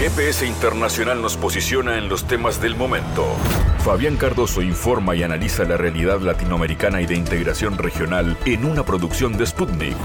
GPS Internacional nos posiciona en los temas del momento. Fabián Cardoso informa y analiza la realidad latinoamericana y de integración regional en una producción de Sputnik.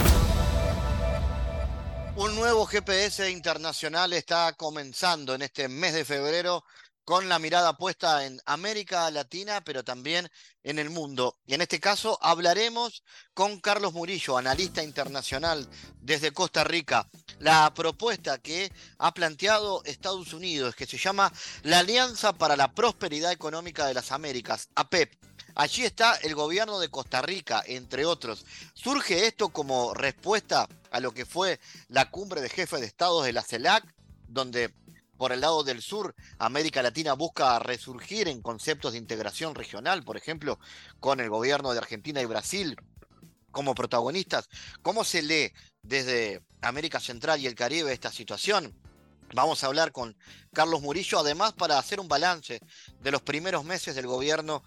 Un nuevo GPS internacional está comenzando en este mes de febrero con la mirada puesta en América Latina, pero también en el mundo. Y en este caso hablaremos con Carlos Murillo, analista internacional desde Costa Rica. La propuesta que ha planteado Estados Unidos, que se llama la Alianza para la Prosperidad Económica de las Américas, APEP. Allí está el gobierno de Costa Rica, entre otros. Surge esto como respuesta a lo que fue la cumbre de jefes de estados de la CELAC, donde por el lado del sur, América Latina busca resurgir en conceptos de integración regional, por ejemplo, con el gobierno de Argentina y Brasil como protagonistas. ¿Cómo se lee desde América Central y el Caribe esta situación? Vamos a hablar con Carlos Murillo, además para hacer un balance de los primeros meses del gobierno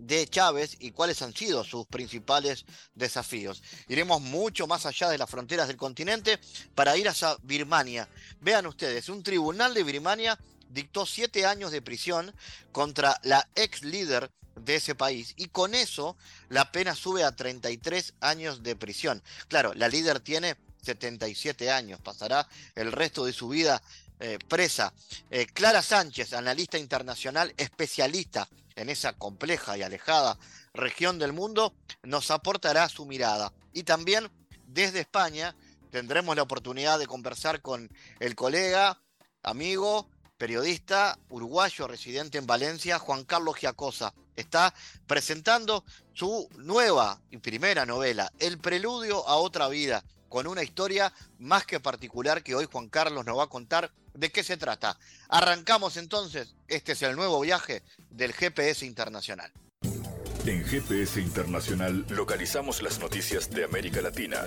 de Chávez y cuáles han sido sus principales desafíos. Iremos mucho más allá de las fronteras del continente para ir hacia Birmania. Vean ustedes, un tribunal de Birmania dictó siete años de prisión contra la ex líder de ese país y con eso la pena sube a 33 años de prisión. Claro, la líder tiene 77 años, pasará el resto de su vida eh, presa. Eh, Clara Sánchez, analista internacional, especialista en esa compleja y alejada región del mundo, nos aportará su mirada. Y también desde España tendremos la oportunidad de conversar con el colega, amigo, periodista uruguayo residente en Valencia, Juan Carlos Giacosa. Está presentando su nueva y primera novela, El Preludio a otra vida, con una historia más que particular que hoy Juan Carlos nos va a contar de qué se trata. Arrancamos entonces, este es el nuevo viaje del GPS Internacional. En GPS Internacional localizamos las noticias de América Latina.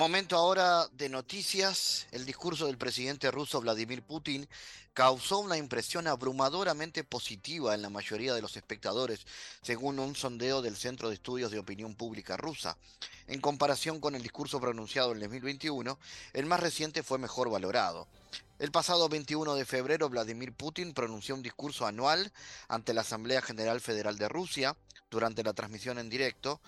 Momento ahora de noticias. El discurso del presidente ruso Vladimir Putin causó una impresión abrumadoramente positiva en la mayoría de los espectadores, según un sondeo del Centro de Estudios de Opinión Pública rusa. En comparación con el discurso pronunciado en 2021, el más reciente fue mejor valorado. El pasado 21 de febrero, Vladimir Putin pronunció un discurso anual ante la Asamblea General Federal de Rusia durante la transmisión en directo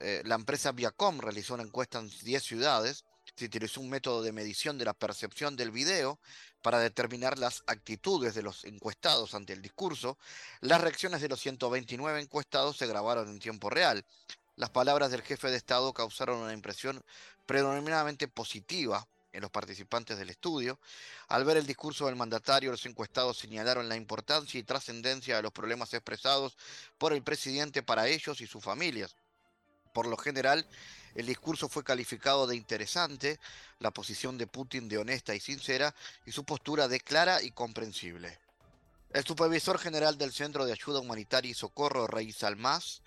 eh, la empresa Viacom realizó una encuesta en 10 ciudades. Se utilizó un método de medición de la percepción del video para determinar las actitudes de los encuestados ante el discurso. Las reacciones de los 129 encuestados se grabaron en tiempo real. Las palabras del jefe de Estado causaron una impresión predominantemente positiva en los participantes del estudio. Al ver el discurso del mandatario, los encuestados señalaron la importancia y trascendencia de los problemas expresados por el presidente para ellos y sus familias. Por lo general, el discurso fue calificado de interesante, la posición de Putin de honesta y sincera y su postura de clara y comprensible. El supervisor general del Centro de Ayuda Humanitaria y Socorro, Rey Salmás,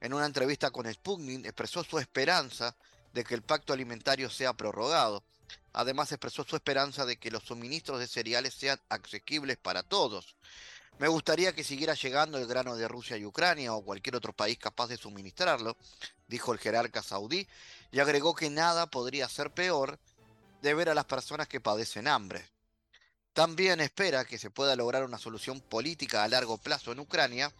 en una entrevista con Sputnik, expresó su esperanza de que el pacto alimentario sea prorrogado. Además, expresó su esperanza de que los suministros de cereales sean asequibles para todos. Me gustaría que siguiera llegando el grano de Rusia y Ucrania o cualquier otro país capaz de suministrarlo, dijo el jerarca saudí, y agregó que nada podría ser peor de ver a las personas que padecen hambre. También espera que se pueda lograr una solución política a largo plazo en Ucrania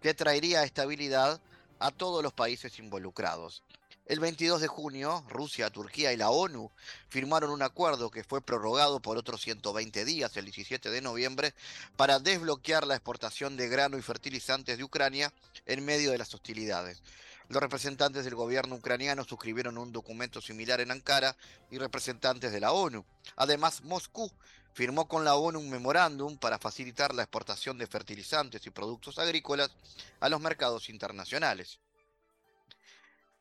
que traería estabilidad a todos los países involucrados. El 22 de junio, Rusia, Turquía y la ONU firmaron un acuerdo que fue prorrogado por otros 120 días, el 17 de noviembre, para desbloquear la exportación de grano y fertilizantes de Ucrania en medio de las hostilidades. Los representantes del gobierno ucraniano suscribieron un documento similar en Ankara y representantes de la ONU. Además, Moscú firmó con la ONU un memorándum para facilitar la exportación de fertilizantes y productos agrícolas a los mercados internacionales.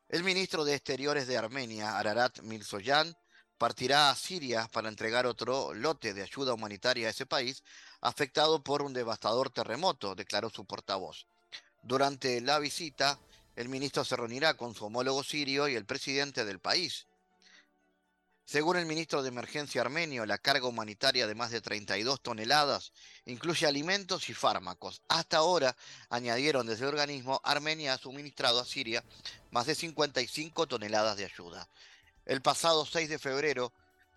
El ministro de Exteriores de Armenia, Ararat Mirzoyan, partirá a Siria para entregar otro lote de ayuda humanitaria a ese país afectado por un devastador terremoto, declaró su portavoz. Durante la visita, el ministro se reunirá con su homólogo sirio y el presidente del país. Según el ministro de Emergencia armenio, la carga humanitaria de más de 32 toneladas incluye alimentos y fármacos. Hasta ahora, añadieron desde el organismo, Armenia ha suministrado a Siria más de 55 toneladas de ayuda. El pasado 6 de febrero,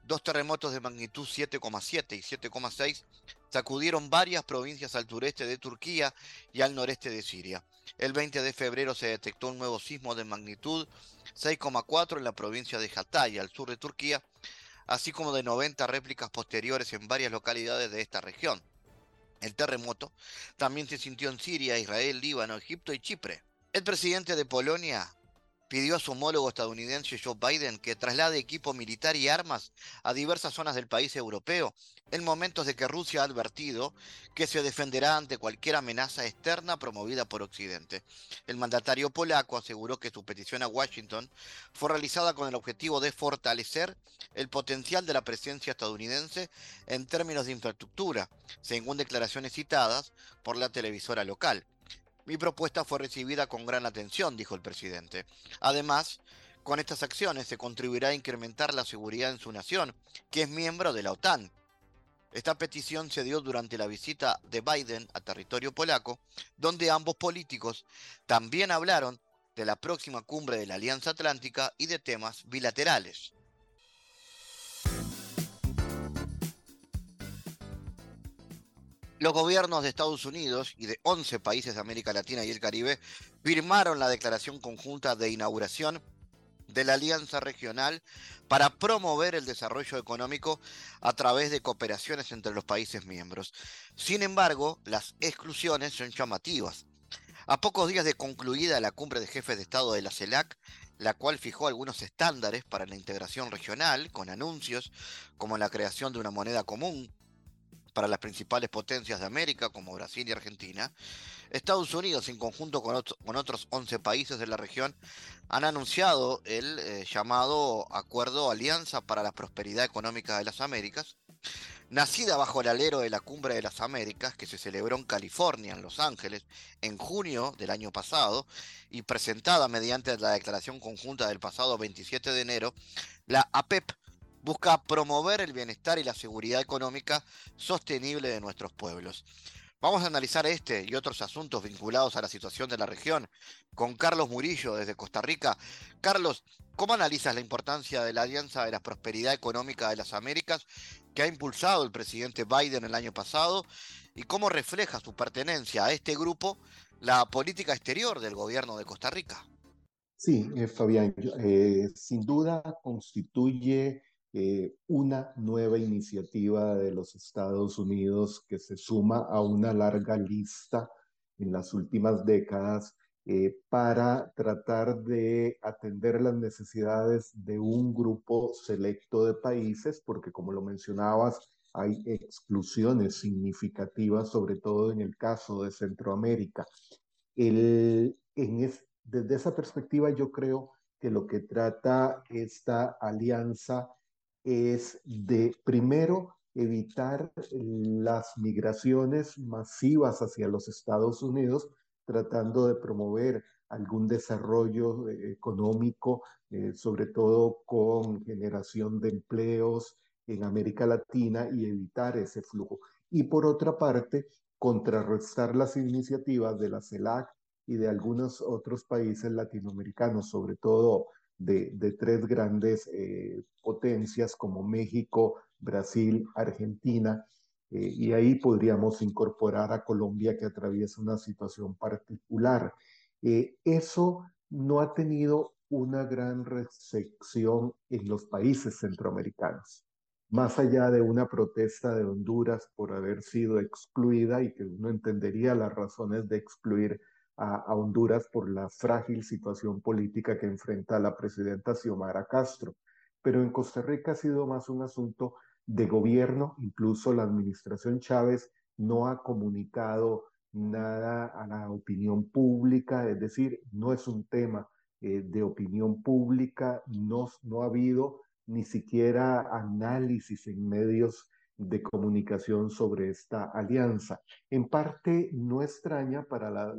dos terremotos de magnitud 7,7 y 7,6 sacudieron varias provincias al sureste de Turquía y al noreste de Siria. El 20 de febrero se detectó un nuevo sismo de magnitud 6,4 en la provincia de Hatay, al sur de Turquía, así como de 90 réplicas posteriores en varias localidades de esta región. El terremoto también se sintió en Siria, Israel, Líbano, Egipto y Chipre. El presidente de Polonia, pidió a su homólogo estadounidense Joe Biden que traslade equipo militar y armas a diversas zonas del país europeo en momentos de que Rusia ha advertido que se defenderá ante cualquier amenaza externa promovida por Occidente. El mandatario polaco aseguró que su petición a Washington fue realizada con el objetivo de fortalecer el potencial de la presencia estadounidense en términos de infraestructura, según declaraciones citadas por la televisora local. Mi propuesta fue recibida con gran atención, dijo el presidente. Además, con estas acciones se contribuirá a incrementar la seguridad en su nación, que es miembro de la OTAN. Esta petición se dio durante la visita de Biden a territorio polaco, donde ambos políticos también hablaron de la próxima cumbre de la Alianza Atlántica y de temas bilaterales. Los gobiernos de Estados Unidos y de 11 países de América Latina y el Caribe firmaron la declaración conjunta de inauguración de la Alianza Regional para promover el desarrollo económico a través de cooperaciones entre los países miembros. Sin embargo, las exclusiones son llamativas. A pocos días de concluida la cumbre de jefes de Estado de la CELAC, la cual fijó algunos estándares para la integración regional, con anuncios como la creación de una moneda común, para las principales potencias de América, como Brasil y Argentina, Estados Unidos, en conjunto con, otros 11 países de la región, han anunciado el eh, llamado Acuerdo Alianza para la Prosperidad Económica de las Américas, nacida bajo el alero de la Cumbre de las Américas, que se celebró en California, en Los Ángeles, en junio del año pasado, y presentada mediante la declaración conjunta del pasado 27 de enero, la APEP busca promover el bienestar y la seguridad económica sostenible de nuestros pueblos. Vamos a analizar este y otros asuntos vinculados a la situación de la región con Carlos Murillo desde Costa Rica. Carlos, ¿cómo analizas la importancia de la Alianza de la Prosperidad Económica de las Américas que ha impulsado el presidente Biden el año pasado y cómo refleja su pertenencia a este grupo la política exterior del gobierno de Costa Rica? Sí, eh, Fabián, eh, sin duda constituye eh, una nueva iniciativa de los Estados Unidos que se suma a una larga lista en las últimas décadas eh, para tratar de atender las necesidades de un grupo selecto de países, porque como lo mencionabas, hay exclusiones significativas, sobre todo en el caso de Centroamérica. El, en desde esa perspectiva, yo creo que lo que trata esta alianza es de, primero, evitar las migraciones masivas hacia los Estados Unidos, tratando de promover algún desarrollo eh, económico, eh, sobre todo con generación de empleos en América Latina y evitar ese flujo. Y por otra parte, contrarrestar las iniciativas de la CELAC y de algunos otros países latinoamericanos, sobre todo de, tres grandes eh, potencias como México, Brasil, Argentina, eh, y ahí podríamos incorporar a Colombia que atraviesa una situación particular. Eh, eso no ha tenido una gran recepción en los países centroamericanos, más allá de una protesta de Honduras por haber sido excluida y que uno entendería las razones de excluir a, Honduras por la frágil situación política que enfrenta la presidenta Xiomara Castro. Pero en Costa Rica ha sido más un asunto de gobierno, incluso la administración Chávez no ha comunicado nada a la opinión pública, es decir, no es un tema eh, de opinión pública, no, no ha habido ni siquiera análisis en medios de comunicación sobre esta alianza. En parte no extraña para la,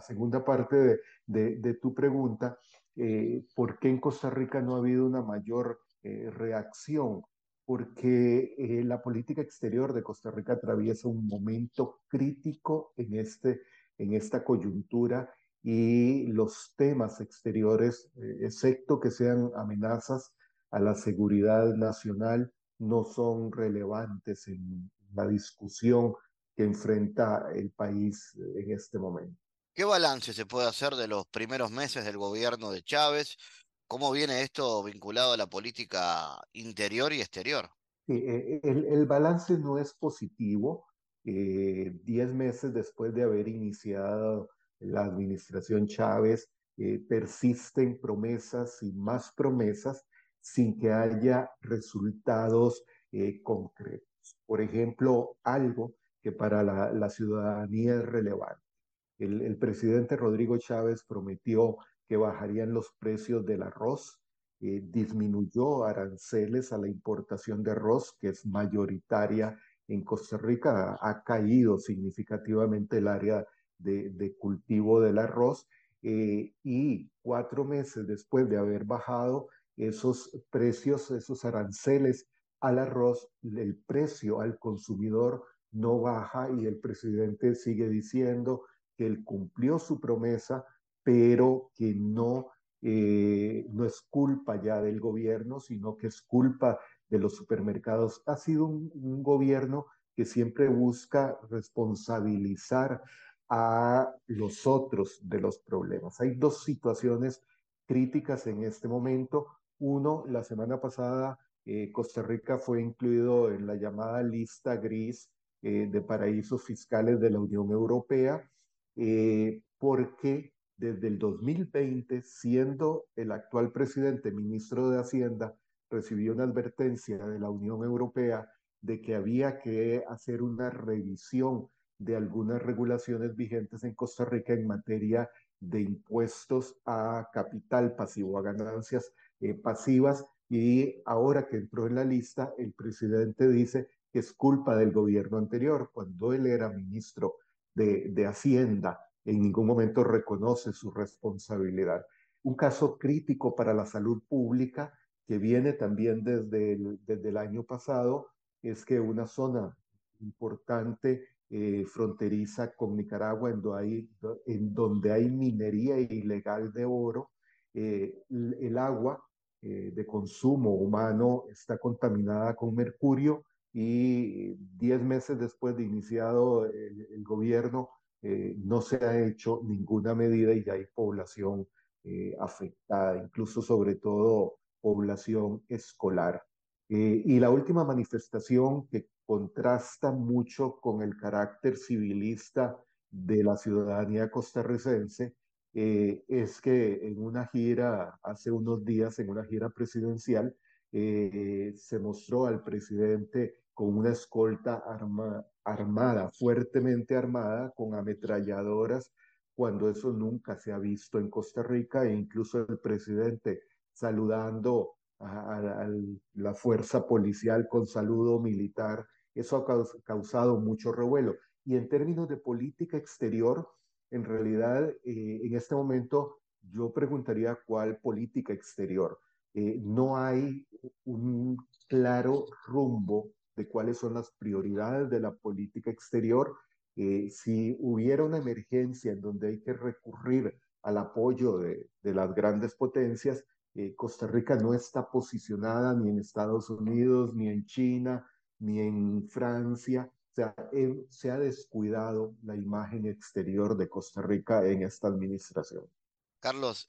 segunda parte de, de, tu pregunta, eh, ¿por qué en Costa Rica no ha habido una mayor reacción, porque la política exterior de Costa Rica atraviesa un momento crítico en, este, en esta coyuntura y los temas exteriores, excepto que sean amenazas a la seguridad nacional, no son relevantes en la discusión que enfrenta el país en este momento. ¿Qué balance se puede hacer de los primeros meses del gobierno de Chávez? ¿Cómo viene esto vinculado a la política interior y exterior? Eh, el, balance no es positivo. Eh, diez meses después de haber iniciado la administración Chávez, eh, persisten promesas y más promesas sin que haya resultados concretos. Por ejemplo, algo que para la ciudadanía es relevante el, presidente Rodrigo Chávez prometió que bajarían los precios del arroz, eh, disminuyó aranceles a la importación de arroz, que es mayoritaria en Costa Rica, ha, caído significativamente el área de, cultivo del arroz eh, y cuatro meses después de haber bajado esos precios, esos aranceles al arroz, el precio al consumidor no baja y el presidente sigue diciendo que él cumplió su promesa, pero que no, eh, no es culpa ya del gobierno, sino que es culpa de los supermercados. Ha sido un, gobierno que siempre busca responsabilizar a los otros de los problemas. Hay dos situaciones críticas en este momento. Uno, la semana pasada eh, Costa Rica fue incluido en la llamada lista gris eh, de paraísos fiscales de la Unión Europea eh, porque desde el 2020, siendo el actual presidente ministro de Hacienda, recibió una advertencia de la Unión Europea de que había que hacer una revisión de algunas regulaciones vigentes en Costa Rica en materia de impuestos a capital pasivo, a ganancias eh, pasivas. Y ahora que entró en la lista, el presidente dice que es culpa del gobierno anterior, cuando él era ministro de, Hacienda en ningún momento reconoce su responsabilidad. Un caso crítico para la salud pública que viene también desde el, desde el año pasado es que una zona importante eh, fronteriza con Nicaragua en, donde hay minería ilegal de oro, eh, el, agua eh, de consumo humano está contaminada con mercurio y diez meses después de iniciado el, gobierno eh, no se ha hecho ninguna medida y ya hay población eh, afectada, incluso sobre todo población escolar. Eh, y la última manifestación que contrasta mucho con el carácter civilista de la ciudadanía costarricense es que en una gira, hace unos días, en una gira presidencial, se mostró al presidente con una escolta armada, fuertemente armada, con ametralladoras, cuando eso nunca se ha visto en Costa Rica, e incluso el presidente saludando a, la fuerza policial con saludo militar, eso ha causado mucho revuelo. Y en términos de política exterior, en realidad, eh, en este momento, yo preguntaría cuál política exterior. Eh, no hay un claro rumbo de cuáles son las prioridades de la política exterior. Eh, si hubiera una emergencia en donde hay que recurrir al apoyo de, de las grandes potencias, eh, Costa Rica no está posicionada ni en Estados Unidos, ni en China, ni en Francia. O sea, eh, se ha descuidado la imagen exterior de Costa Rica en esta administración. Carlos,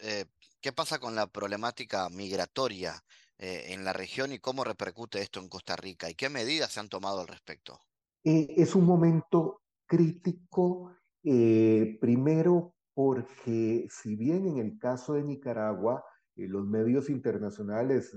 ¿qué pasa con la problemática migratoria? Eh, en la región y cómo repercute esto en Costa Rica y qué medidas se han tomado al respecto. Eh, es un momento crítico, eh, primero porque si bien en el caso de Nicaragua los medios internacionales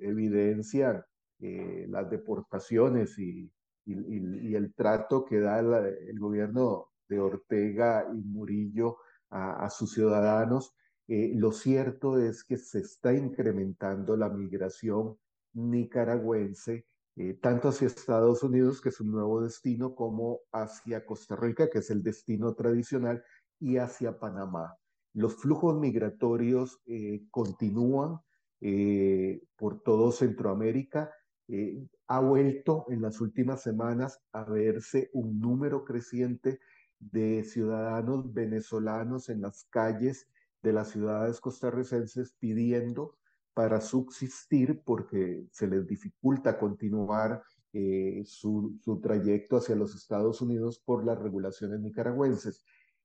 evidencian las deportaciones y, el trato que da el gobierno de Ortega y Murillo a sus ciudadanos, eh, lo cierto es que se está incrementando la migración nicaragüense, eh, tanto hacia Estados Unidos, que es un nuevo destino, como hacia Costa Rica, que es el destino tradicional, y hacia Panamá. Los flujos migratorios eh, continúan. por todo Centroamérica. ha vuelto en las últimas semanas a verse un número creciente de ciudadanos venezolanos en las calles de las ciudades costarricenses pidiendo para subsistir porque se les dificulta continuar eh, su, su, trayecto hacia los Estados Unidos por las regulaciones nicaragüenses.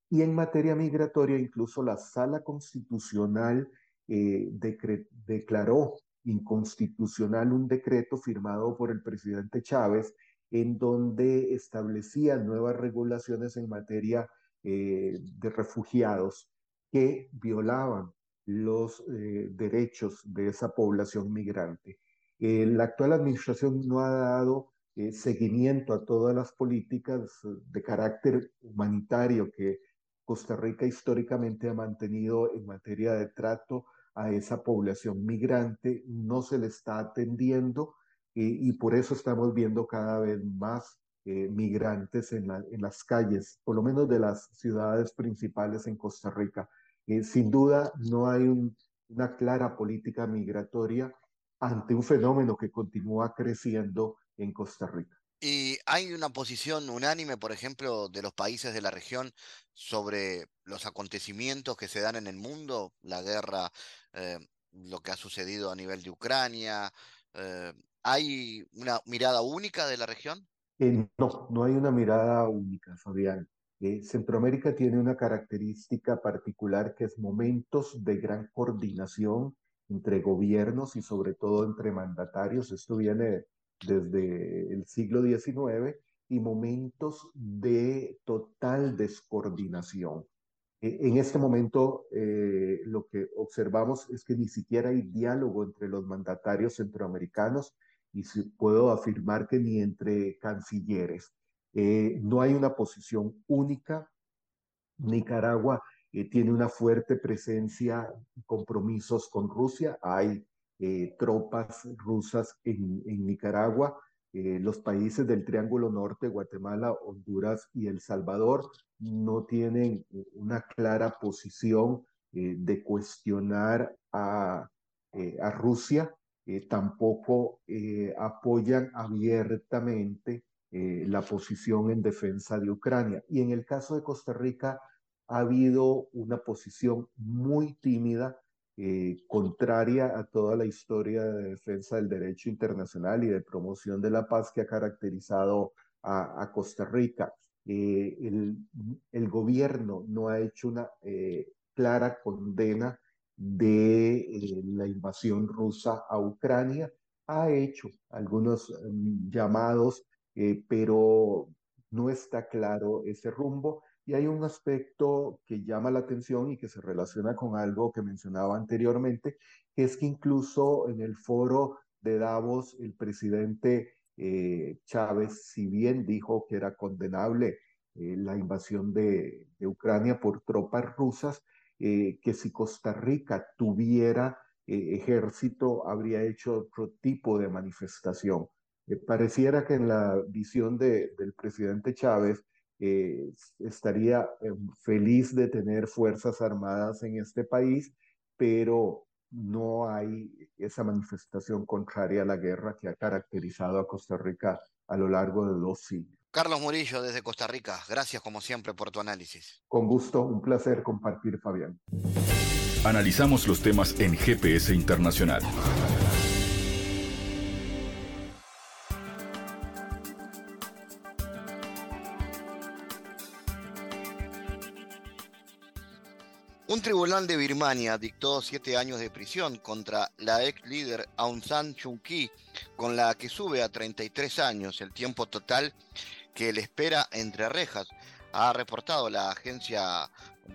Y en materia migratoria, incluso la Sala Constitucional eh, declaró inconstitucional un decreto firmado por el presidente Chávez en donde establecía nuevas regulaciones en materia eh, de refugiados que violaban los eh, derechos de esa población migrante. Eh, la actual administración no ha dado seguimiento a todas las políticas de carácter humanitario que Costa Rica históricamente ha mantenido en materia de trato a esa población migrante, no se le está atendiendo y por eso estamos viendo cada vez más eh, migrantes en, las calles, por lo menos de las ciudades principales en Costa Rica. Eh, sin duda, no hay una clara política migratoria ante un fenómeno que continúa creciendo en Costa Rica. Y hay una posición unánime, por ejemplo, de los países de la región sobre los acontecimientos que se dan en el mundo, la guerra, eh, lo que ha sucedido a nivel de Ucrania, ¿Hay una mirada única de la región? Eh, no, no hay una mirada única, Fabián. Eh, Centroamérica tiene una característica particular que es momentos de gran coordinación entre gobiernos y sobre todo entre mandatarios. Esto viene desde el siglo XIX y momentos de total descoordinación. Eh, en este momento lo que observamos es que ni siquiera hay diálogo entre los mandatarios centroamericanos y puedo afirmar que ni entre cancilleres. Eh, no hay una posición única. Nicaragua eh, tiene una fuerte presencia compromisos con Rusia. Hay eh, tropas rusas en, en Nicaragua. los países del Triángulo Norte, Guatemala, Honduras y El Salvador, no tienen una clara posición de cuestionar a, a Rusia eh, tampoco eh, apoyan abiertamente eh, la posición en defensa de Ucrania. Y en el caso de Costa Rica ha habido una posición muy tímida, contraria a toda la historia de defensa del derecho internacional y de promoción de la paz que ha caracterizado a, Costa Rica. El, el, gobierno no ha hecho una clara condena de eh, la invasión rusa a Ucrania. Ha hecho algunos mm, llamados, eh, pero no está claro ese rumbo. Y hay un aspecto que llama la atención y que se relaciona con algo que mencionaba anteriormente, que es que incluso en el foro de Davos, el presidente eh, Chávez, si bien dijo que era condenable la invasión de Ucrania por tropas rusas, eh, que si Costa Rica tuviera eh, ejército habría hecho otro tipo de manifestación. Eh, pareciera que en la visión de, del presidente Chávez estaría feliz de tener fuerzas armadas en este país, pero no hay esa manifestación contraria a la guerra que ha caracterizado a Costa Rica a lo largo de dos siglos. Carlos Murillo desde Costa Rica, gracias como siempre por tu análisis. Con gusto, un placer compartir, Fabián. Analizamos los temas en GPS Internacional. Tribunal de Birmania dictó siete años de prisión contra la ex líder Aung San Suu Kyi, con la que sube a 33 años el tiempo total que le espera entre rejas, ha reportado la agencia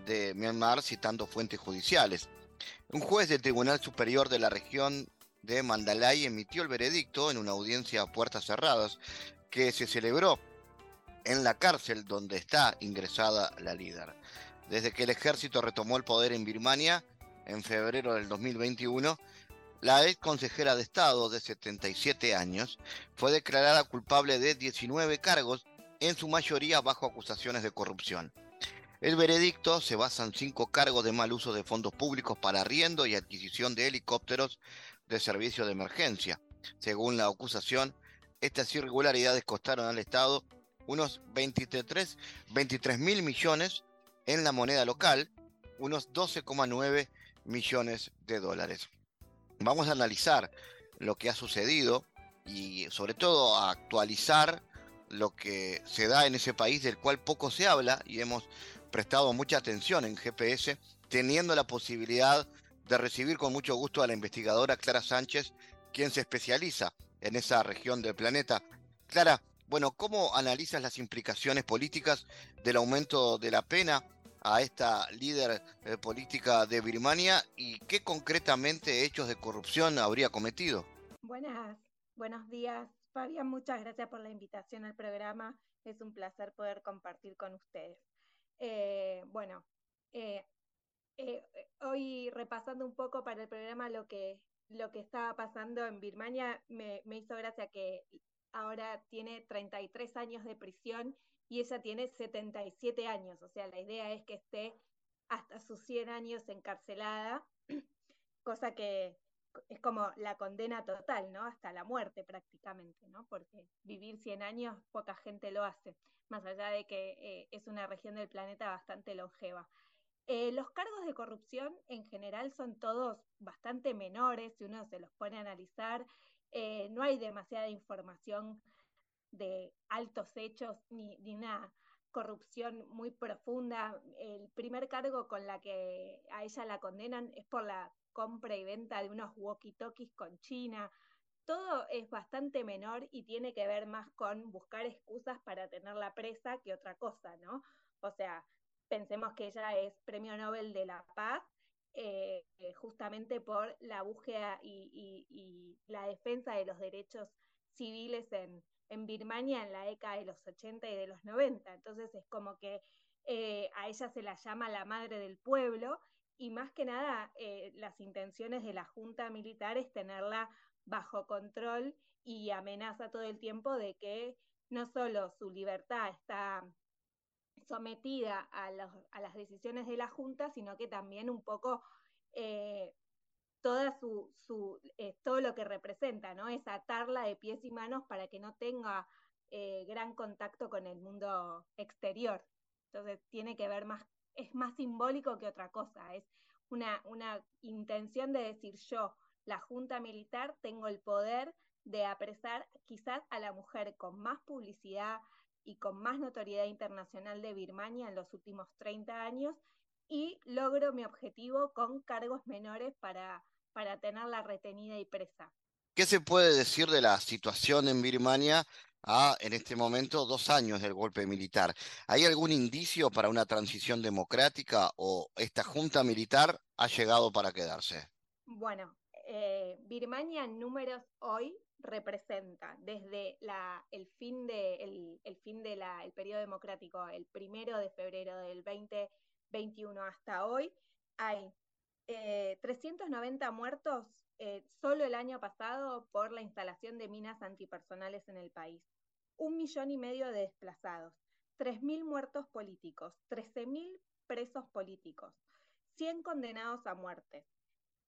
de Myanmar citando fuentes judiciales. Un juez del Tribunal Superior de la región de Mandalay emitió el veredicto en una audiencia a puertas cerradas que se celebró en la cárcel donde está ingresada la líder. Desde que el ejército retomó el poder en Birmania en febrero del 2021, la ex consejera de Estado de 77 años fue declarada culpable de 19 cargos en su mayoría bajo acusaciones de corrupción. El veredicto se basa en cinco cargos de mal uso de fondos públicos para arriendo y adquisición de helicópteros de servicio de emergencia. Según la acusación, estas irregularidades costaron al Estado unos 23, 23 mil millones en la moneda local, unos 12,9 millones de dólares. Vamos a analizar lo que ha sucedido y sobre todo a actualizar lo que se da en ese país del cual poco se habla y hemos prestado mucha atención en GPS, teniendo la posibilidad de recibir con mucho gusto a la investigadora Clara Sánchez, quien se especializa en esa región del planeta. Clara, bueno, ¿cómo analizas las implicaciones políticas del aumento de la pena a esta líder eh, política de Birmania y qué concretamente hechos de corrupción habría cometido? Buenas, buenos días, Fabián. Muchas gracias por la invitación al programa. Es un placer poder compartir con ustedes. Eh, bueno, eh, hoy repasando un poco para el programa lo que, lo que estaba pasando en Birmania, me hizo gracia que ahora tiene 33 años de prisión y ella tiene 77 años, o sea, la idea es que esté hasta sus 100 años encarcelada, cosa que es como la condena total, ¿no? Hasta la muerte prácticamente, ¿no? Porque vivir 100 años poca gente lo hace, más allá de que eh, es una región del planeta bastante longeva. Eh, los cargos de corrupción en general son todos bastante menores, si uno se los pone a analizar, eh, no hay demasiada información de altos hechos ni, una corrupción muy profunda. El primer cargo con la que a ella la condenan es por la compra y venta de unos walkie-talkies con China. Todo es bastante menor y tiene que ver más con buscar excusas para tenerla presa que otra cosa, ¿no? O sea, pensemos que ella es Premio Nobel de la Paz eh, justamente por la búsqueda y, la defensa de los derechos civiles en, Birmania en la década de los 80 y de los 90. Entonces es como que eh, a ella se la llama la madre del pueblo y más que nada eh, las intenciones de la junta militar es tenerla bajo control y amenaza todo el tiempo de que no solo su libertad está sometida a, a las decisiones de la junta, sino que también un poco eh, toda su, su eh, todo lo que representa, ¿no? Es atarla de pies y manos para que no tenga eh, gran contacto con el mundo exterior. Entonces tiene que ver más, es más simbólico que otra cosa, es una, una intención de decir yo, la Junta Militar, tengo el poder de apresar quizás a la mujer con más publicidad y con más notoriedad internacional de Birmania en los últimos 30 años y logro mi objetivo con cargos menores para para tenerla retenida y presa. ¿Qué se puede decir de la situación en Birmania a, en este momento, dos años del golpe militar? ¿Hay algún indicio para una transición democrática o esta junta militar ha llegado para quedarse? Bueno, eh, Birmania en números hoy representa desde el fin de el periodo democrático, el primero de febrero del 2021 hasta hoy, hay 390 eh, muertos eh, solo el año pasado por la instalación de minas antipersonales en el país, un millón y medio de desplazados, 3.000 muertos políticos, 13.000 presos políticos, 100 condenados a muerte,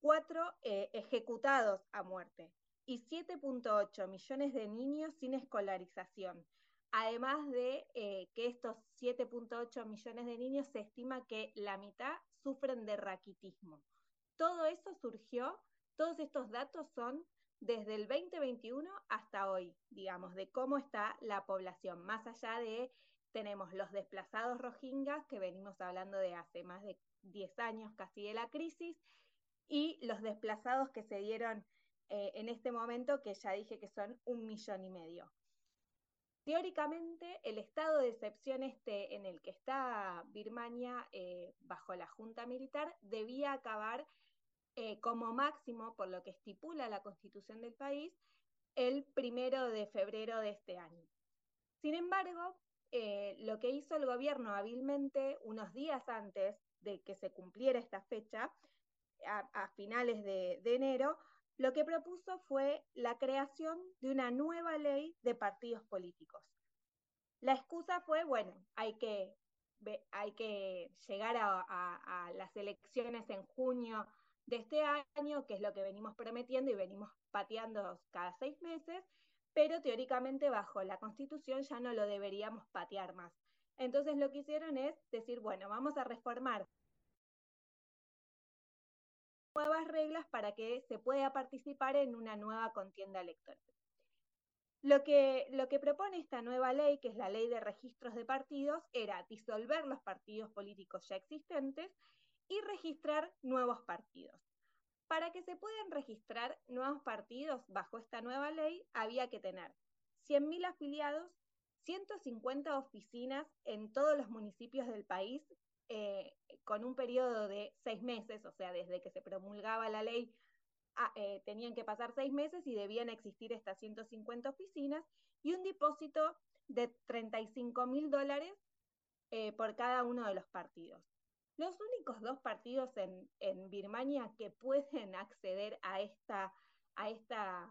4 eh, ejecutados a muerte y 7.8 millones de niños sin escolarización. Además de que estos 7.8 millones de niños se estima que la mitad sufren de raquitismo. Todo eso surgió, todos estos datos son desde el 2021 hasta hoy, digamos, de cómo está la población, más allá de, tenemos los desplazados rohingyas, que venimos hablando de hace más de 10 años casi de la crisis, y los desplazados que se dieron eh, en este momento, que ya dije que son un millón y medio. Teóricamente, el estado de excepción este en el que está Birmania eh, bajo la Junta Militar debía acabar eh, como máximo, por lo que estipula la constitución del país, el primero de febrero de este año. Sin embargo, lo que hizo el gobierno hábilmente unos días antes de que se cumpliera esta fecha, a, finales de enero, lo que propuso fue la creación de una nueva ley de partidos políticos. La excusa fue, bueno, hay que hay que llegar a, las elecciones en junio de este año, que es lo que venimos prometiendo y venimos pateando cada seis meses, pero teóricamente bajo la Constitución ya no lo deberíamos patear más. Entonces lo que hicieron es decir, bueno, vamos a reformar nuevas reglas para que se pueda participar en una nueva contienda electoral. Lo que, lo que propone esta nueva ley, que es la ley de registros de partidos, era disolver los partidos políticos ya existentes y registrar nuevos partidos. Para que se puedan registrar nuevos partidos bajo esta nueva ley, había que tener 100.000 afiliados, 150 oficinas en todos los municipios del país, eh, con un periodo de seis meses, o sea, desde que se promulgaba la ley Ah, eh, tenían que pasar seis meses y debían existir estas 150 oficinas y un depósito de 35 mil dólares eh, por cada uno de los partidos. Los únicos dos partidos en, Birmania que pueden acceder a esta, a esta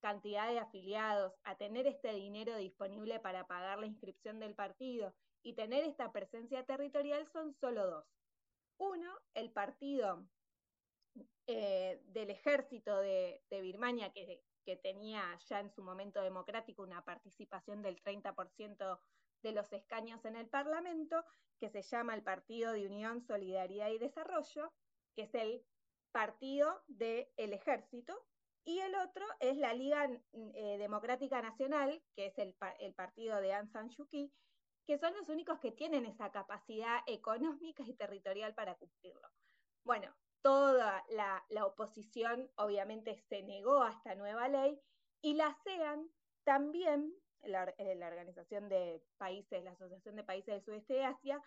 cantidad de afiliados, a tener este dinero disponible para pagar la inscripción del partido y tener esta presencia territorial son solo dos. Uno, el partido eh, del ejército de, Birmania, que, tenía ya en su momento democrático una participación del 30% de los escaños en el Parlamento, que se llama el Partido de Unión, Solidaridad y Desarrollo, que es el partido del ejército, y el otro es la Liga eh, Democrática Nacional, que es el, el, partido de Aung San Suu Kyi, que son los únicos que tienen esa capacidad económica y territorial para cumplirlo. Bueno, toda la, oposición obviamente se negó a esta nueva ley y la ASEAN también, la, eh, la, Organización de Países, la Asociación de Países del Sudeste de Asia,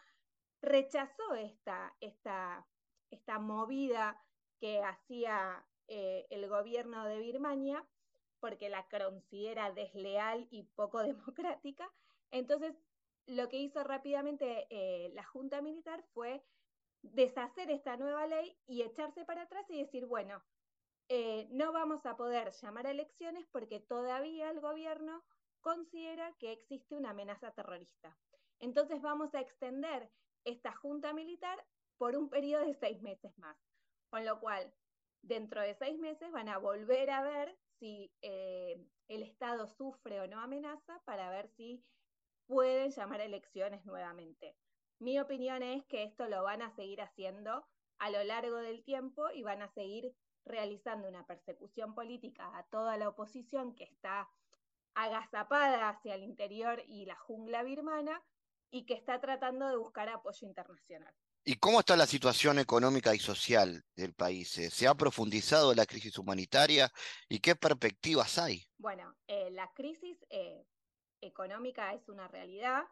rechazó esta, esta, esta movida que hacía eh, el gobierno de Birmania porque la considera desleal y poco democrática. Entonces, lo que hizo rápidamente eh, la Junta Militar fue deshacer esta nueva ley y echarse para atrás y decir, bueno, eh, no vamos a poder llamar a elecciones porque todavía el gobierno considera que existe una amenaza terrorista. Entonces vamos a extender esta junta militar por un periodo de seis meses más. Con lo cual, dentro de seis meses van a volver a ver si eh, el Estado sufre o no amenaza para ver si pueden llamar a elecciones nuevamente. Mi opinión es que esto lo van a seguir haciendo a lo largo del tiempo y van a seguir realizando una persecución política a toda la oposición que está agazapada hacia el interior y la jungla birmana y que está tratando de buscar apoyo internacional. ¿Y cómo está la situación económica y social del país? Eh, ¿Se ha profundizado la crisis humanitaria y qué perspectivas hay? Bueno, eh, la crisis eh, económica es una realidad.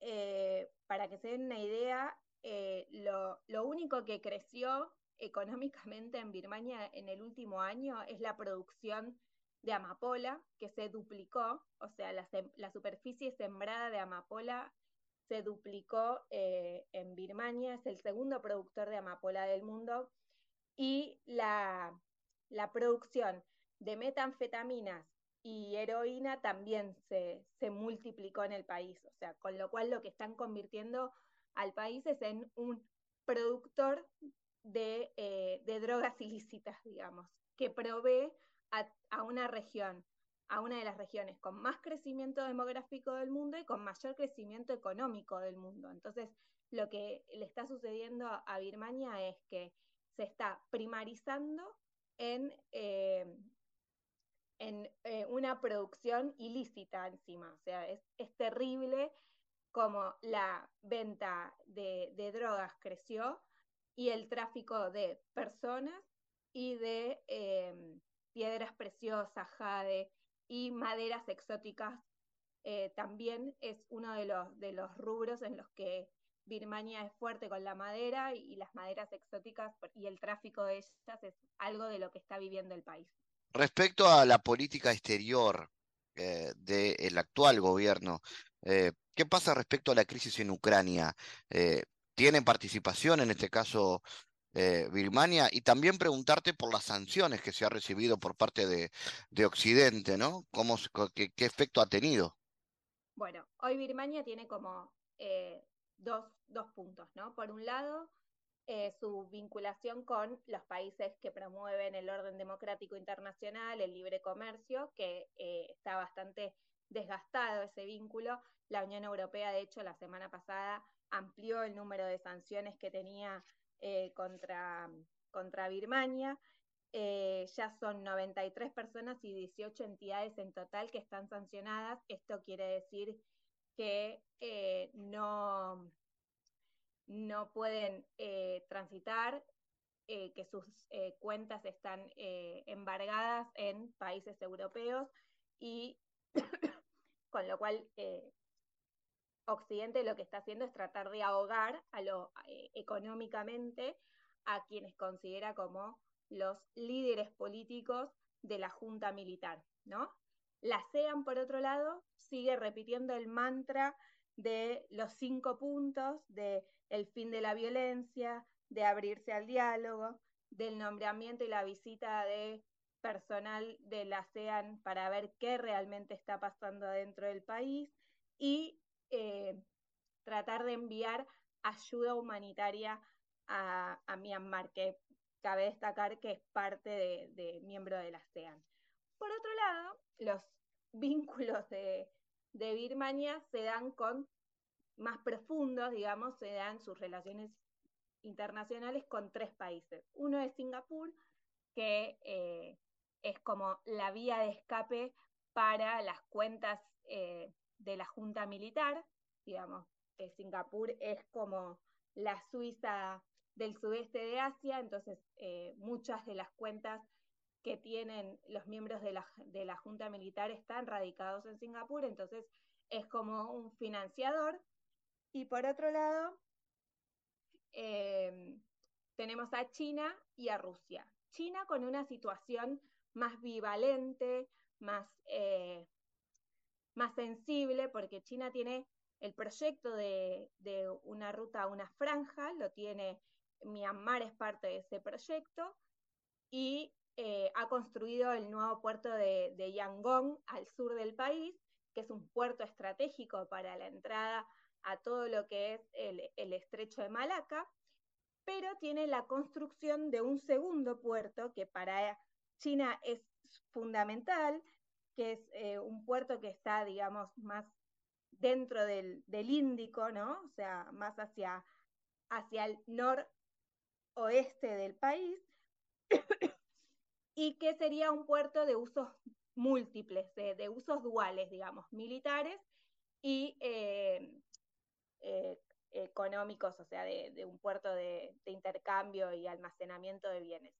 Eh, para que se den una idea, eh, lo, único que creció económicamente en Birmania en el último año es la producción de amapola, que se duplicó, o sea, la, superficie sembrada de amapola se duplicó eh, en Birmania, es el segundo productor de amapola del mundo, y la, la producción de metanfetaminas y heroína también se, multiplicó en el país, o sea, con lo cual lo que están convirtiendo al país es en un productor de, eh, drogas ilícitas, digamos, que provee a, a, una región, a una de las regiones con más crecimiento demográfico del mundo y con mayor crecimiento económico del mundo. Entonces, lo que le está sucediendo a Birmania es que se está primarizando en, eh, en eh, una producción ilícita encima. O sea, es, terrible como la venta de, drogas creció y el tráfico de personas y de em, piedras preciosas, jade y maderas exóticas eh, también es uno de los, de los rubros en los que Birmania es fuerte con la madera y las maderas exóticas y el tráfico de ellas es algo de lo que está viviendo el país. Respecto a la política exterior eh, del actual gobierno, eh, ¿qué pasa respecto a la crisis en Ucrania? Eh, ¿Tienen participación en este caso Birmania? Y también preguntarte por las sanciones que se ha recibido por parte de, Occidente, ¿no? ¿Cómo, qué, efecto ha tenido? Bueno, hoy Birmania tiene como dos, dos puntos, ¿no? Por un lado, eh, su vinculación con los países que promueven el orden democrático internacional, el libre comercio, que eh, está bastante desgastado ese vínculo. La Unión Europea, de hecho, la semana pasada amplió el número de sanciones que tenía eh, contra, contra Birmania. ya son 93 personas y 18 entidades en total que están sancionadas. Esto quiere decir que no, no pueden eh, transitar, eh, que sus eh, cuentas están embargadas en países europeos y con lo cual Occidente lo que está haciendo es tratar de ahogar a lo, económicamente a quienes considera como los líderes políticos de la junta militar, ¿no? La CEAN, por otro lado, sigue repitiendo el mantra de los cinco puntos, de el fin de la violencia, de abrirse al diálogo, del nombramiento y la visita de personal de la ASEAN para ver qué realmente está pasando dentro del país y eh, tratar de enviar ayuda humanitaria a, Myanmar, que cabe destacar que es parte de, miembro de la ASEAN. Por otro lado, los vínculos de, de Birmania se dan con más profundos, digamos, se dan sus relaciones internacionales con tres países. Uno es Singapur, que eh, es como la vía de escape para las cuentas eh, de la Junta Militar, digamos, que Singapur es como la Suiza del sudeste de Asia, entonces eh, muchas de las cuentas que tienen los miembros de la, de la Junta Militar están radicados en Singapur, entonces es como un financiador y por otro lado, em, tenemos a China y a Rusia. China con una situación más bivalente, más, eh, más sensible, porque China tiene el proyecto de, una ruta a una franja, lo tiene Myanmar, es parte de ese proyecto, y eh, ha construido el nuevo puerto de, de Yangon al sur del país, que es un puerto estratégico para la entrada a todo lo que es el, estrecho de Malaca, pero tiene la construcción de un segundo puerto que para China es fundamental, que es eh, un puerto que está, digamos, más dentro del, Índico, ¿no? O sea, más hacia, hacia el noroeste del país, y que sería un puerto de usos múltiples, de, usos duales, digamos, militares y eh, eh, económicos, o sea, de, un puerto de, intercambio y almacenamiento de bienes.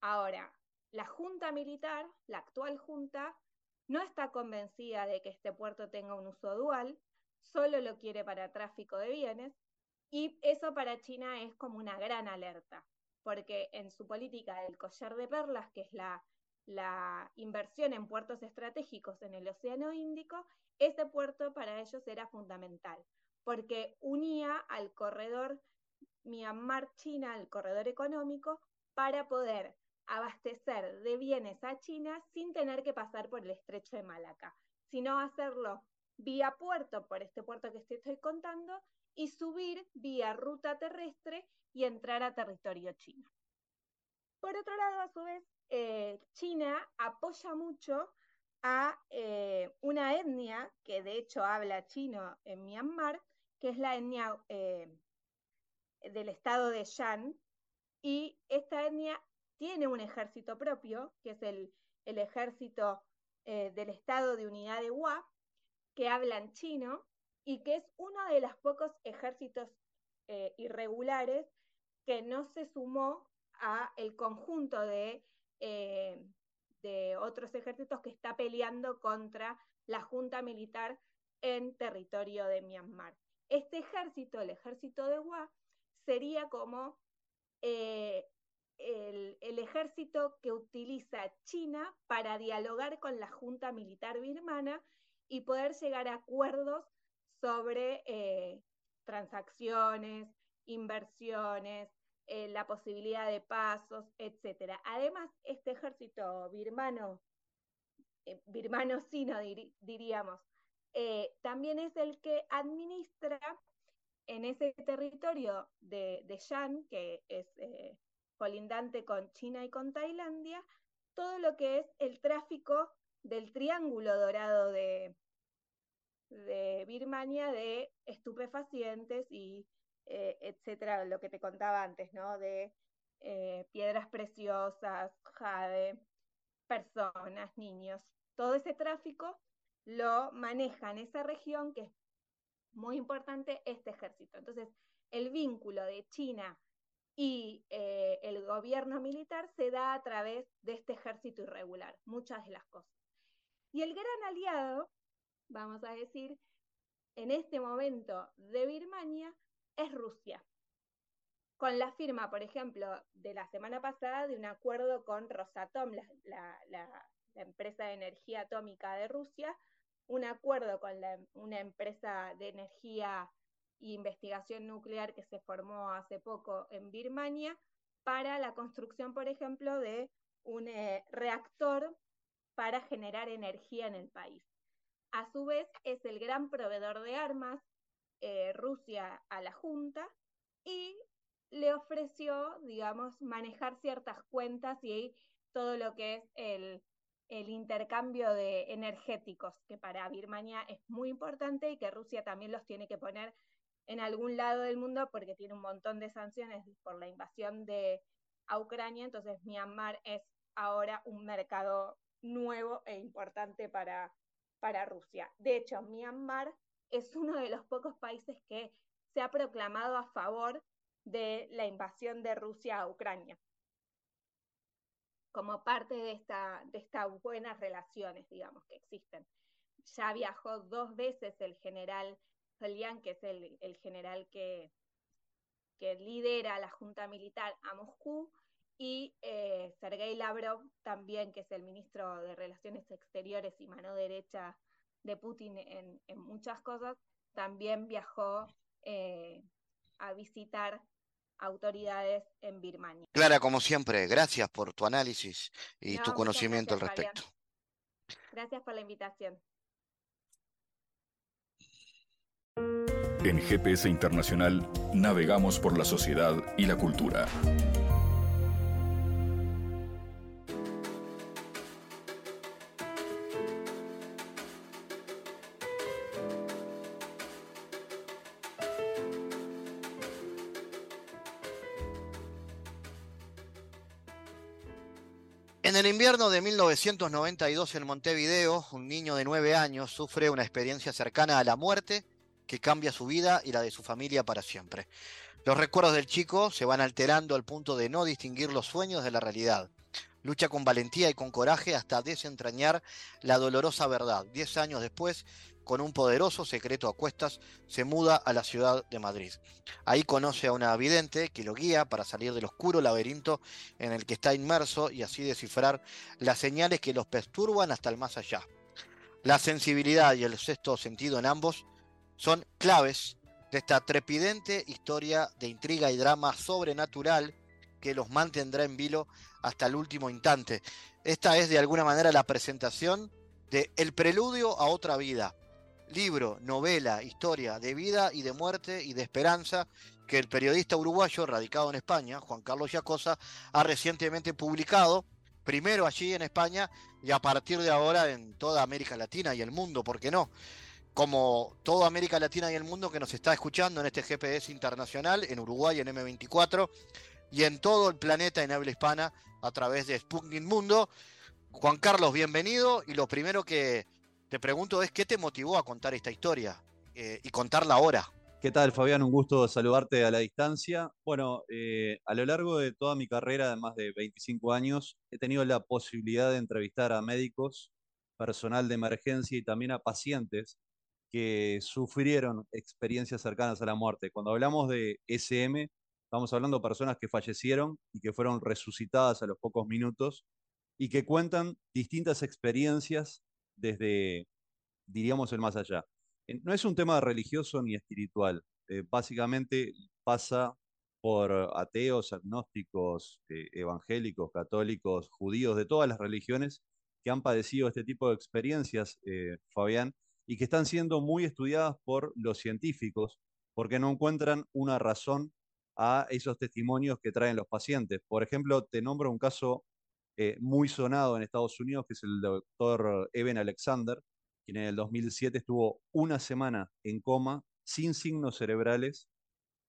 Ahora, la junta militar, la actual junta, no está convencida de que este puerto tenga un uso dual, solo lo quiere para tráfico de bienes, y eso para China es como una gran alerta, porque en su política del collar de perlas, que es la, inversión en puertos estratégicos en el Océano Índico, ese puerto para ellos era fundamental porque unía al corredor Myanmar-China, al corredor económico, para poder abastecer de bienes a China sin tener que pasar por el estrecho de Malaca, sino hacerlo vía puerto, por este puerto que te estoy contando, y subir vía ruta terrestre y entrar a territorio chino. Por otro lado, a su vez, eh, China apoya mucho a eh, una etnia que de hecho habla chino en Myanmar, que es la etnia eh, del estado de Shan, y esta etnia tiene un ejército propio, que es el, ejército eh, del estado de unidad de Hua, que hablan chino, y que es uno de los pocos ejércitos eh, irregulares que no se sumó a el conjunto de, de otros ejércitos que está peleando contra la junta militar en territorio de Myanmar. Este ejército, el ejército de Hua, sería como eh, el, ejército que utiliza China para dialogar con la Junta Militar Birmana y poder llegar a acuerdos sobre eh, transacciones, inversiones, eh, la posibilidad de pasos, etc. Además, este ejército birmano, birmano-sino diríamos, eh, también es el que administra en ese territorio de, de Yan, que es eh, colindante con China y con Tailandia, todo lo que es el tráfico del triángulo dorado de, de Birmania de estupefacientes y eh, etcétera, lo que te contaba antes, ¿no? De eh, piedras preciosas, jade, personas, niños. Todo ese tráfico lo maneja en esa región que es muy importante este ejército. Entonces, el vínculo de China y eh, el gobierno militar se da a través de este ejército irregular, muchas de las cosas. Y el gran aliado, vamos a decir, en este momento de Birmania es Rusia. Con la firma, por ejemplo, de la semana pasada de un acuerdo con Rosatom, la, empresa de energía atómica de Rusia, un acuerdo con una empresa de energía e investigación nuclear que se formó hace poco en Birmania para la construcción, por ejemplo, de un eh, reactor para generar energía en el país. A su vez, es el gran proveedor de armas, eh, Rusia, a la Junta y le ofreció, digamos, manejar ciertas cuentas y todo lo que es el, el intercambio de energéticos, que para Birmania es muy importante y que Rusia también los tiene que poner en algún lado del mundo porque tiene un montón de sanciones por la invasión de Ucrania, entonces Myanmar es ahora un mercado nuevo e importante para, para Rusia. De hecho, Myanmar es uno de los pocos países que se ha proclamado a favor de la invasión de Rusia a Ucrania, como parte de, de estas buenas relaciones, digamos, que existen. Ya viajó dos veces el general Zelian, que es el, general que, que lidera la Junta Militar a Moscú, y eh, Sergei Lavrov también, que es el ministro de Relaciones Exteriores y mano derecha de Putin en, muchas cosas, también viajó eh, a visitar autoridades en Birmania. Clara, como siempre, gracias por tu análisis y tu conocimiento al respecto. Gracias por la invitación. En GPS Internacional navegamos por la sociedad y la cultura. El invierno de 1992 en Montevideo, un niño de nueve años sufre una experiencia cercana a la muerte que cambia su vida y la de su familia para siempre. Los recuerdos del chico se van alterando al punto de no distinguir los sueños de la realidad. Lucha con valentía y con coraje hasta desentrañar la dolorosa verdad. Diez años después, con un poderoso secreto a cuestas, se muda a la ciudad de Madrid. Ahí conoce a una vidente que lo guía para salir del oscuro laberinto en el que está inmerso y así descifrar las señales que los perturban hasta el más allá. La sensibilidad y el sexto sentido en ambos son claves de esta trepidente historia de intriga y drama sobrenatural que los mantendrá en vilo hasta el último instante. Esta es de alguna manera la presentación de El preludio a otra vida, libro, novela, historia de vida y de muerte y de esperanza que el periodista uruguayo radicado en España, Juan Carlos Yacosa, ha recientemente publicado, primero allí en España y a partir de ahora en toda América Latina y el mundo, ¿por qué no? Como toda América Latina y el mundo que nos está escuchando en este GPS internacional, en Uruguay en M24 y en todo el planeta en habla hispana a través de Sputnik Mundo. Juan Carlos, bienvenido y lo primero que te pregunto es qué te motivó a contar esta historia eh, y contarla ahora. ¿Qué tal, Fabián? Un gusto saludarte a la distancia. Bueno, eh, a lo largo de toda mi carrera de más de 25 años, he tenido la posibilidad de entrevistar a médicos, personal de emergencia y también a pacientes que sufrieron experiencias cercanas a la muerte. Cuando hablamos de SM, estamos hablando de personas que fallecieron y que fueron resucitadas a los pocos minutos y que cuentan distintas experiencias desde, diríamos, el más allá. No es un tema religioso ni espiritual, eh, básicamente pasa por ateos, agnósticos, eh, evangélicos, católicos, judíos, de todas las religiones que han padecido este tipo de experiencias, eh, Fabián, y que están siendo muy estudiadas por los científicos, porque no encuentran una razón a esos testimonios que traen los pacientes. Por ejemplo, te nombro un caso eh, muy sonado en Estados Unidos, que es el doctor Evan Alexander, quien en el 2007 estuvo una semana en coma, sin signos cerebrales,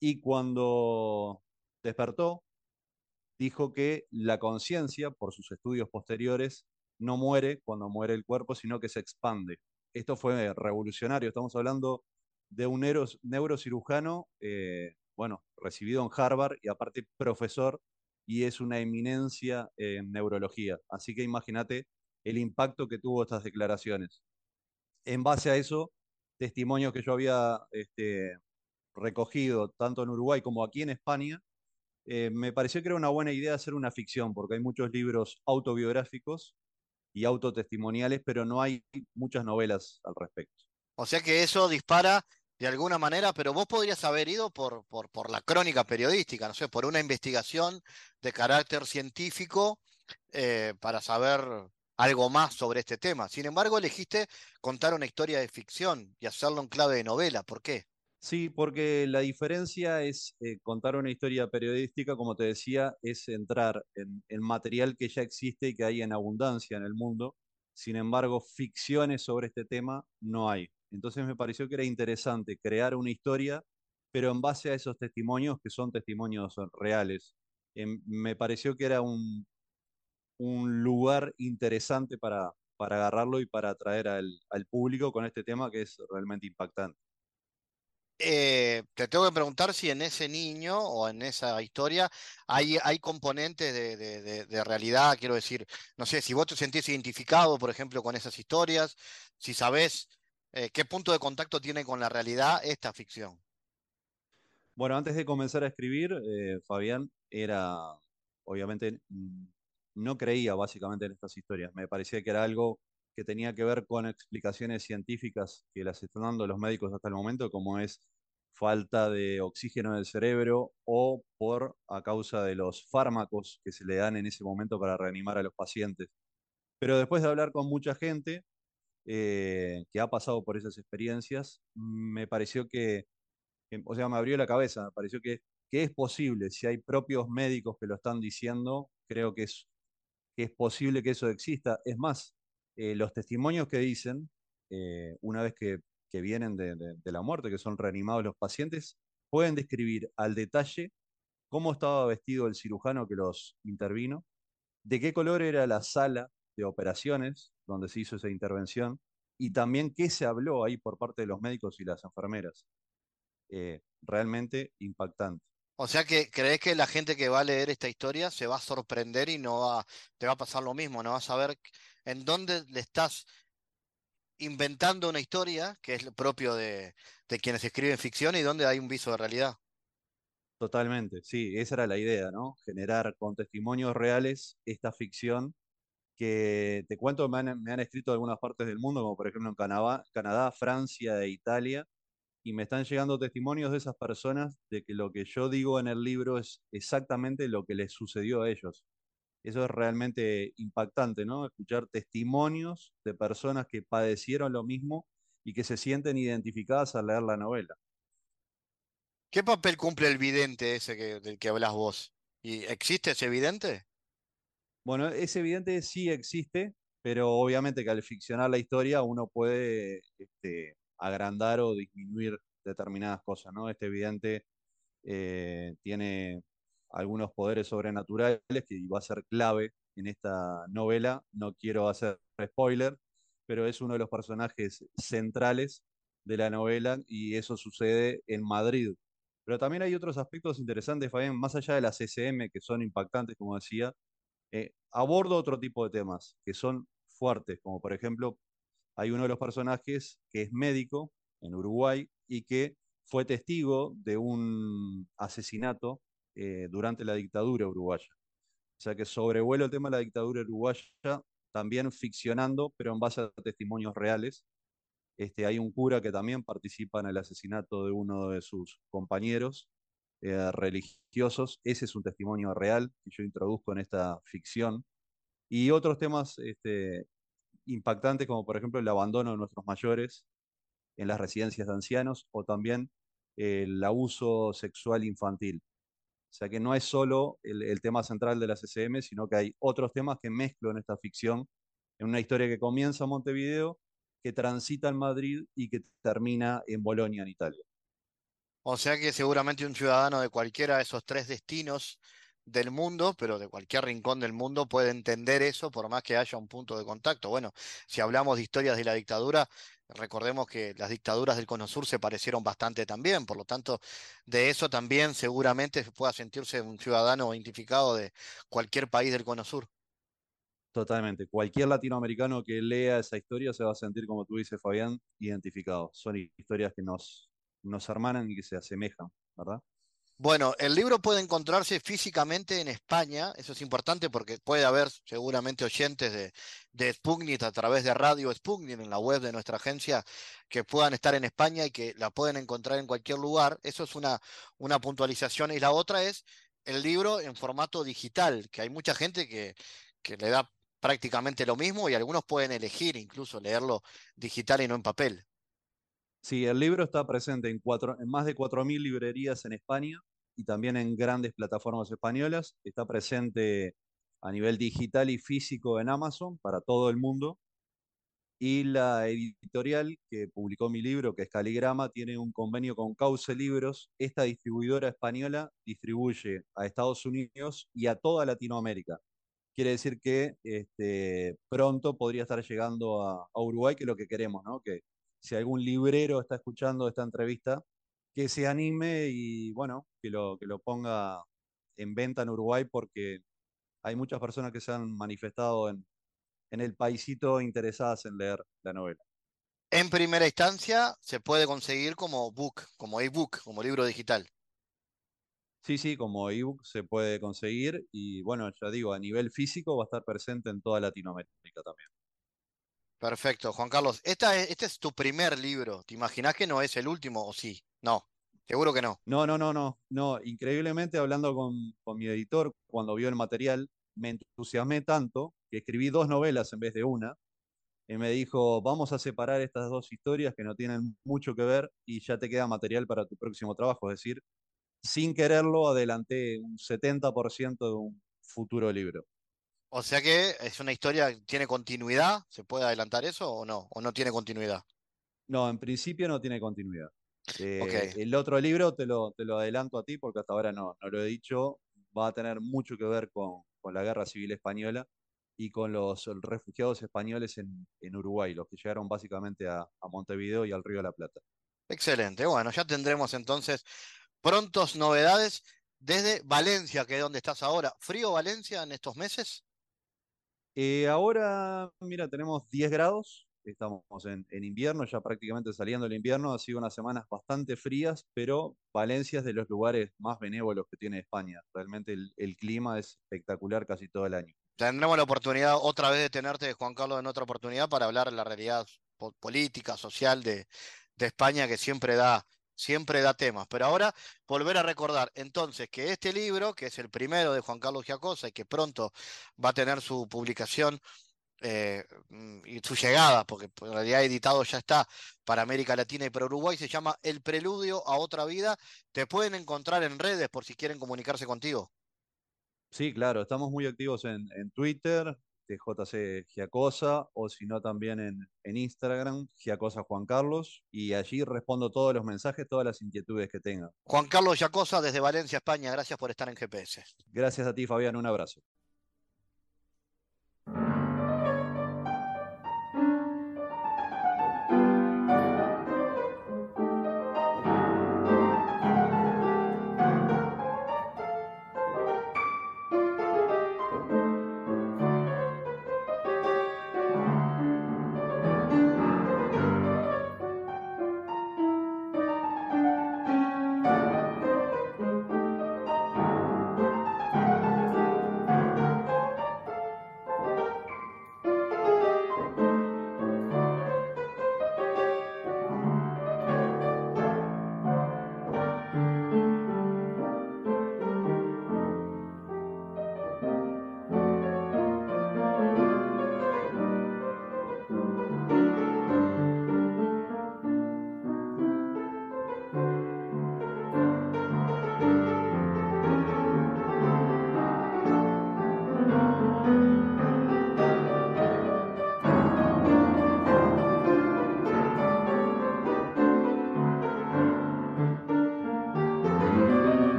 y cuando despertó, dijo que la conciencia, por sus estudios posteriores, no muere cuando muere el cuerpo, sino que se expande. Esto fue revolucionario. Estamos hablando de un neurocirujano, eh, bueno, recibido en Harvard y aparte profesor, y es una eminencia en neurología. Así que imagínate el impacto que tuvo estas declaraciones. En base a eso, testimonios que yo había este, recogido tanto en Uruguay como aquí en España, eh, me pareció que era una buena idea hacer una ficción, porque hay muchos libros autobiográficos y autotestimoniales, pero no hay muchas novelas al respecto. O sea que eso dispara de alguna manera, pero vos podrías haber ido por, la crónica periodística, no sé, por una investigación de carácter científico eh, para saber algo más sobre este tema. Sin embargo, elegiste contar una historia de ficción y hacerlo en clave de novela. ¿Por qué? Sí, porque la diferencia es eh, contar una historia periodística, como te decía, es entrar en, en material que ya existe y que hay en abundancia en el mundo. Sin embargo, ficciones sobre este tema no hay. Entonces me pareció que era interesante crear una historia, pero en base a esos testimonios que son testimonios reales. Em, me pareció que era un, un lugar interesante para, para agarrarlo y para atraer al, al público con este tema que es realmente impactante. Eh, te tengo que preguntar si en ese niño o en esa historia hay, hay componentes de, de, de, realidad, quiero decir, no sé, si vos te sentís identificado, por ejemplo, con esas historias, si sabés eh, ¿Qué punto de contacto tiene con la realidad esta ficción? Bueno, antes de comenzar a escribir, eh, Fabián era, obviamente, mm, no creía básicamente en estas historias. Me parecía que era algo que tenía que ver con explicaciones científicas que las están dando los médicos hasta el momento, como es falta de oxígeno en el cerebro o por a causa de los fármacos que se le dan en ese momento para reanimar a los pacientes. Pero después de hablar con mucha gente, eh, que ha pasado por esas experiencias, me pareció que, o sea, me abrió la cabeza, me pareció que, que, es posible, si hay propios médicos que lo están diciendo, creo que es, que es posible que eso exista. Es más, eh, los testimonios que dicen, eh, una vez que, que vienen de, de, de la muerte, que son reanimados los pacientes, pueden describir al detalle cómo estaba vestido el cirujano que los intervino, de qué color era la sala de operaciones donde se hizo esa intervención y también qué se habló ahí por parte de los médicos y las enfermeras. Eh, realmente impactante. O sea que crees que la gente que va a leer esta historia se va a sorprender y no va, te va a pasar lo mismo, no vas a ver en dónde le estás inventando una historia, que es lo propio de, de quienes escriben ficción, y dónde hay un viso de realidad. Totalmente, sí, esa era la idea, ¿no? Generar con testimonios reales esta ficción que te cuento, me han, me han escrito de algunas partes del mundo, como por ejemplo en Canadá, Francia e Italia, y me están llegando testimonios de esas personas de que lo que yo digo en el libro es exactamente lo que les sucedió a ellos. Eso es realmente impactante, ¿no? Escuchar testimonios de personas que padecieron lo mismo y que se sienten identificadas al leer la novela. ¿Qué papel cumple el vidente ese que, del que hablas vos? ¿Y existe ese vidente? Bueno, es evidente, sí existe, pero obviamente que al ficcionar la historia uno puede este, agrandar o disminuir determinadas cosas, ¿no? Este evidente eh, tiene algunos poderes sobrenaturales que va a ser clave en esta novela. No quiero hacer spoiler, pero es uno de los personajes centrales de la novela y eso sucede en Madrid. Pero también hay otros aspectos interesantes, Fabián, más allá de las SM, que son impactantes, como decía, eh, abordo otro tipo de temas que son fuertes, como por ejemplo, hay uno de los personajes que es médico en Uruguay y que fue testigo de un asesinato eh, durante la dictadura uruguaya. O sea que sobrevuelo el tema de la dictadura uruguaya, también ficcionando, pero en base a testimonios reales. Este, hay un cura que también participa en el asesinato de uno de sus compañeros eh, religiosos. Ese es un testimonio real que yo introduzco en esta ficción. Y otros temas este, impactantes como por ejemplo el abandono de nuestros mayores en las residencias de ancianos o también el abuso sexual infantil. O sea que no es solo el, tema central de la CCM, sino que hay otros temas que mezclo en esta ficción, en una historia que comienza en Montevideo, que transita en Madrid y que termina en Bolonia, en Italia. O sea que seguramente un ciudadano de cualquiera de esos tres destinos del mundo, pero de cualquier rincón del mundo puede entender eso por más que haya un punto de contacto. Bueno, si hablamos de historias de la dictadura, recordemos que las dictaduras del Cono Sur se parecieron bastante también, por lo tanto, de eso también seguramente pueda sentirse un ciudadano identificado de cualquier país del Cono Sur. Totalmente. Cualquier latinoamericano que lea esa historia se va a sentir, como tú dices, Fabián, identificado. Son historias que nos, nos hermanan y que se asemejan, ¿verdad? Bueno, el libro puede encontrarse físicamente en España, eso es importante porque puede haber seguramente oyentes de, de Sputnik a través de Radio Sputnik en la web de nuestra agencia que puedan estar en España y que la pueden encontrar en cualquier lugar. Eso es una, una puntualización. Y la otra es el libro en formato digital, que hay mucha gente que, que le da prácticamente lo mismo y algunos pueden elegir incluso leerlo digital y no en papel. Sí, el libro está presente en, más de 4.000 librerías en España y también en grandes plataformas españolas. Está presente a nivel digital y físico en Amazon para todo el mundo. Y la editorial que publicó mi libro, que es Caligrama, tiene un convenio con Cauce Libros. Esta distribuidora española distribuye a Estados Unidos y a toda Latinoamérica. Quiere decir que este, pronto podría estar llegando a, a Uruguay, que es lo que queremos, ¿no? Que si algún librero está escuchando esta entrevista, que se anime y bueno, que lo, que lo ponga en venta en Uruguay porque hay muchas personas que se han manifestado en, en el paisito interesadas en leer la novela. En primera instancia se puede conseguir como book, como ebook, como libro digital. Sí, sí, como ebook se puede conseguir y bueno, ya digo, a nivel físico va a estar presente en toda Latinoamérica también. Perfecto, Juan Carlos. Esta es, este es tu primer libro. ¿Te imaginas que no es el último o sí? No, seguro que no. No, no, no, no. No, increíblemente hablando con, mi editor, cuando vio el material, me entusiasmé tanto que escribí dos novelas en vez de una. Y me dijo, vamos a separar estas dos historias que no tienen mucho que ver y ya te queda material para tu próximo trabajo. Es decir, sin quererlo, adelanté un 70% de un futuro libro. O sea que es una historia tiene continuidad, ¿se puede adelantar eso o no? ¿O no tiene continuidad? No, en principio no tiene continuidad. Eh, el otro libro te lo, te lo adelanto a ti porque hasta ahora no, no lo he dicho, va a tener mucho que ver con, con la guerra civil española y con los refugiados españoles en, en Uruguay, los que llegaron básicamente a, a, Montevideo y al Río de la Plata. Excelente, bueno, ya tendremos entonces prontos novedades desde Valencia, que es donde estás ahora. ¿Frío Valencia en estos meses? Eh, ahora, mira, tenemos 10 grados, estamos en, invierno, ya prácticamente saliendo el invierno, ha sido unas semanas bastante frías, pero Valencia es de los lugares más benévolos que tiene España. Realmente el, clima es espectacular casi todo el año. Tendremos la oportunidad otra vez de tenerte, Juan Carlos, en otra oportunidad para hablar de la realidad política, social de, de España, que siempre da siempre da temas. Pero ahora volver a recordar entonces que este libro, que es el primero de Juan Carlos Giacosa y que pronto va a tener su publicación eh, mm, y su llegada, porque en realidad editado ya está para América Latina y para Uruguay, se llama El Preludio a Otra Vida. Te pueden encontrar en redes por si quieren comunicarse contigo. Sí, claro, estamos muy activos en, en Twitter, JC Giacosa o si no también en, en Instagram, Giacosa Juan Carlos, y allí respondo todos los mensajes, todas las inquietudes que tengan. Juan Carlos Giacosa desde Valencia, España, gracias por estar en GPS. Gracias a ti, Fabián, un abrazo.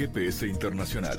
GPS Internacional.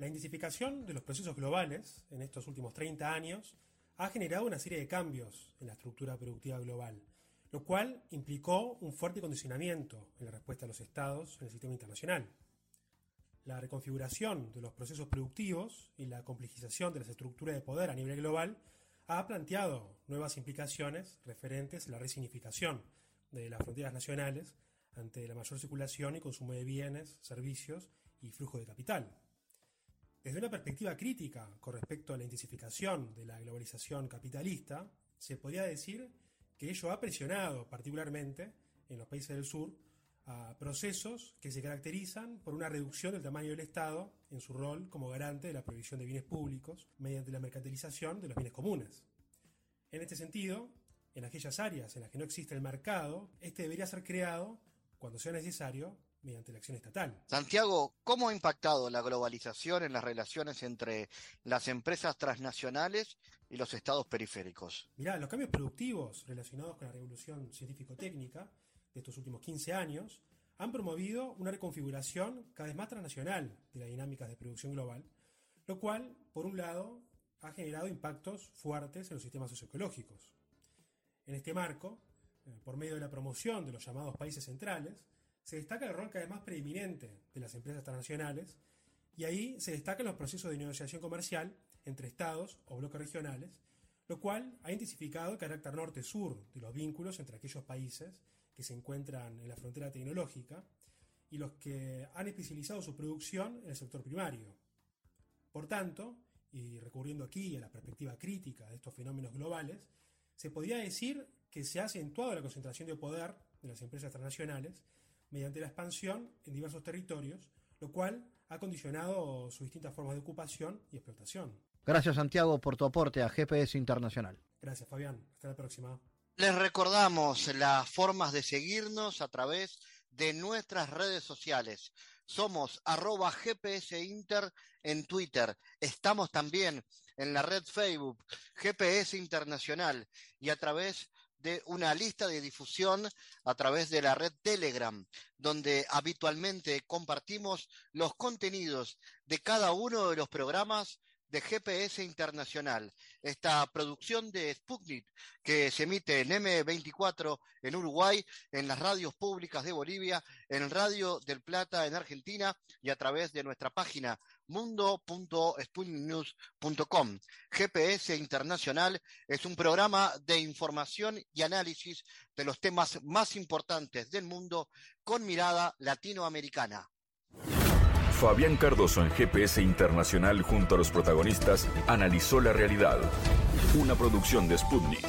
La intensificación de los procesos globales en estos últimos 30 años ha generado una serie de cambios en la estructura productiva global, lo cual implicó un fuerte condicionamiento en la respuesta de los estados en el sistema internacional. La reconfiguración de los procesos productivos y la complejización de las estructuras de poder a nivel global ha planteado nuevas implicaciones referentes a la resignificación de las fronteras nacionales ante la mayor circulación y consumo de bienes, servicios y flujo de capital. Desde una perspectiva crítica con respecto a la intensificación de la globalización capitalista, se podría decir que ello ha presionado particularmente en los países del sur a procesos que se caracterizan por una reducción del tamaño del Estado en su rol como garante de la provisión de bienes públicos mediante la mercantilización de los bienes comunes. En este sentido, en aquellas áreas en las que no existe el mercado, este debería ser creado cuando sea necesario mediante la acción estatal. Santiago, ¿cómo ha impactado la globalización en las relaciones entre las empresas transnacionales y los estados periféricos? Mirá, los cambios productivos relacionados con la revolución científico-técnica de estos últimos 15 años han promovido una reconfiguración cada vez más transnacional de las dinámicas de producción global, lo cual, por un lado, ha generado impactos fuertes en los sistemas socioecológicos. En este marco, eh, por medio de la promoción de los llamados países centrales, se destaca el rol cada vez más preeminente de las empresas transnacionales y ahí se destacan los procesos de negociación comercial entre estados o bloques regionales, lo cual ha intensificado el carácter norte-sur de los vínculos entre aquellos países que se encuentran en la frontera tecnológica y los que han especializado su producción en el sector primario. Por tanto, y recurriendo aquí a la perspectiva crítica de estos fenómenos globales, se podría decir que se ha acentuado la concentración de poder de las empresas transnacionales mediante la expansión en diversos territorios, lo cual ha condicionado sus distintas formas de ocupación y explotación. Gracias Santiago por tu aporte a GPS Internacional. Gracias Fabián, hasta la próxima. Les recordamos las formas de seguirnos a través de nuestras redes sociales. Somos arroba GPS Inter en Twitter. Estamos también en la red Facebook GPS Internacional y a través de una lista de difusión a través de la red Telegram, donde habitualmente compartimos los contenidos de cada uno de los programas de GPS Internacional, esta producción de Sputnik que se emite en M24 en Uruguay, en las radios públicas de Bolivia, en Radio del Plata en Argentina y a través de nuestra página mundo.sputniknews.com. GPS Internacional es un programa de información y análisis de los temas más importantes del mundo con mirada latinoamericana. Fabián Cardoso en GPS Internacional junto a los protagonistas analizó la realidad. Una producción de Sputnik.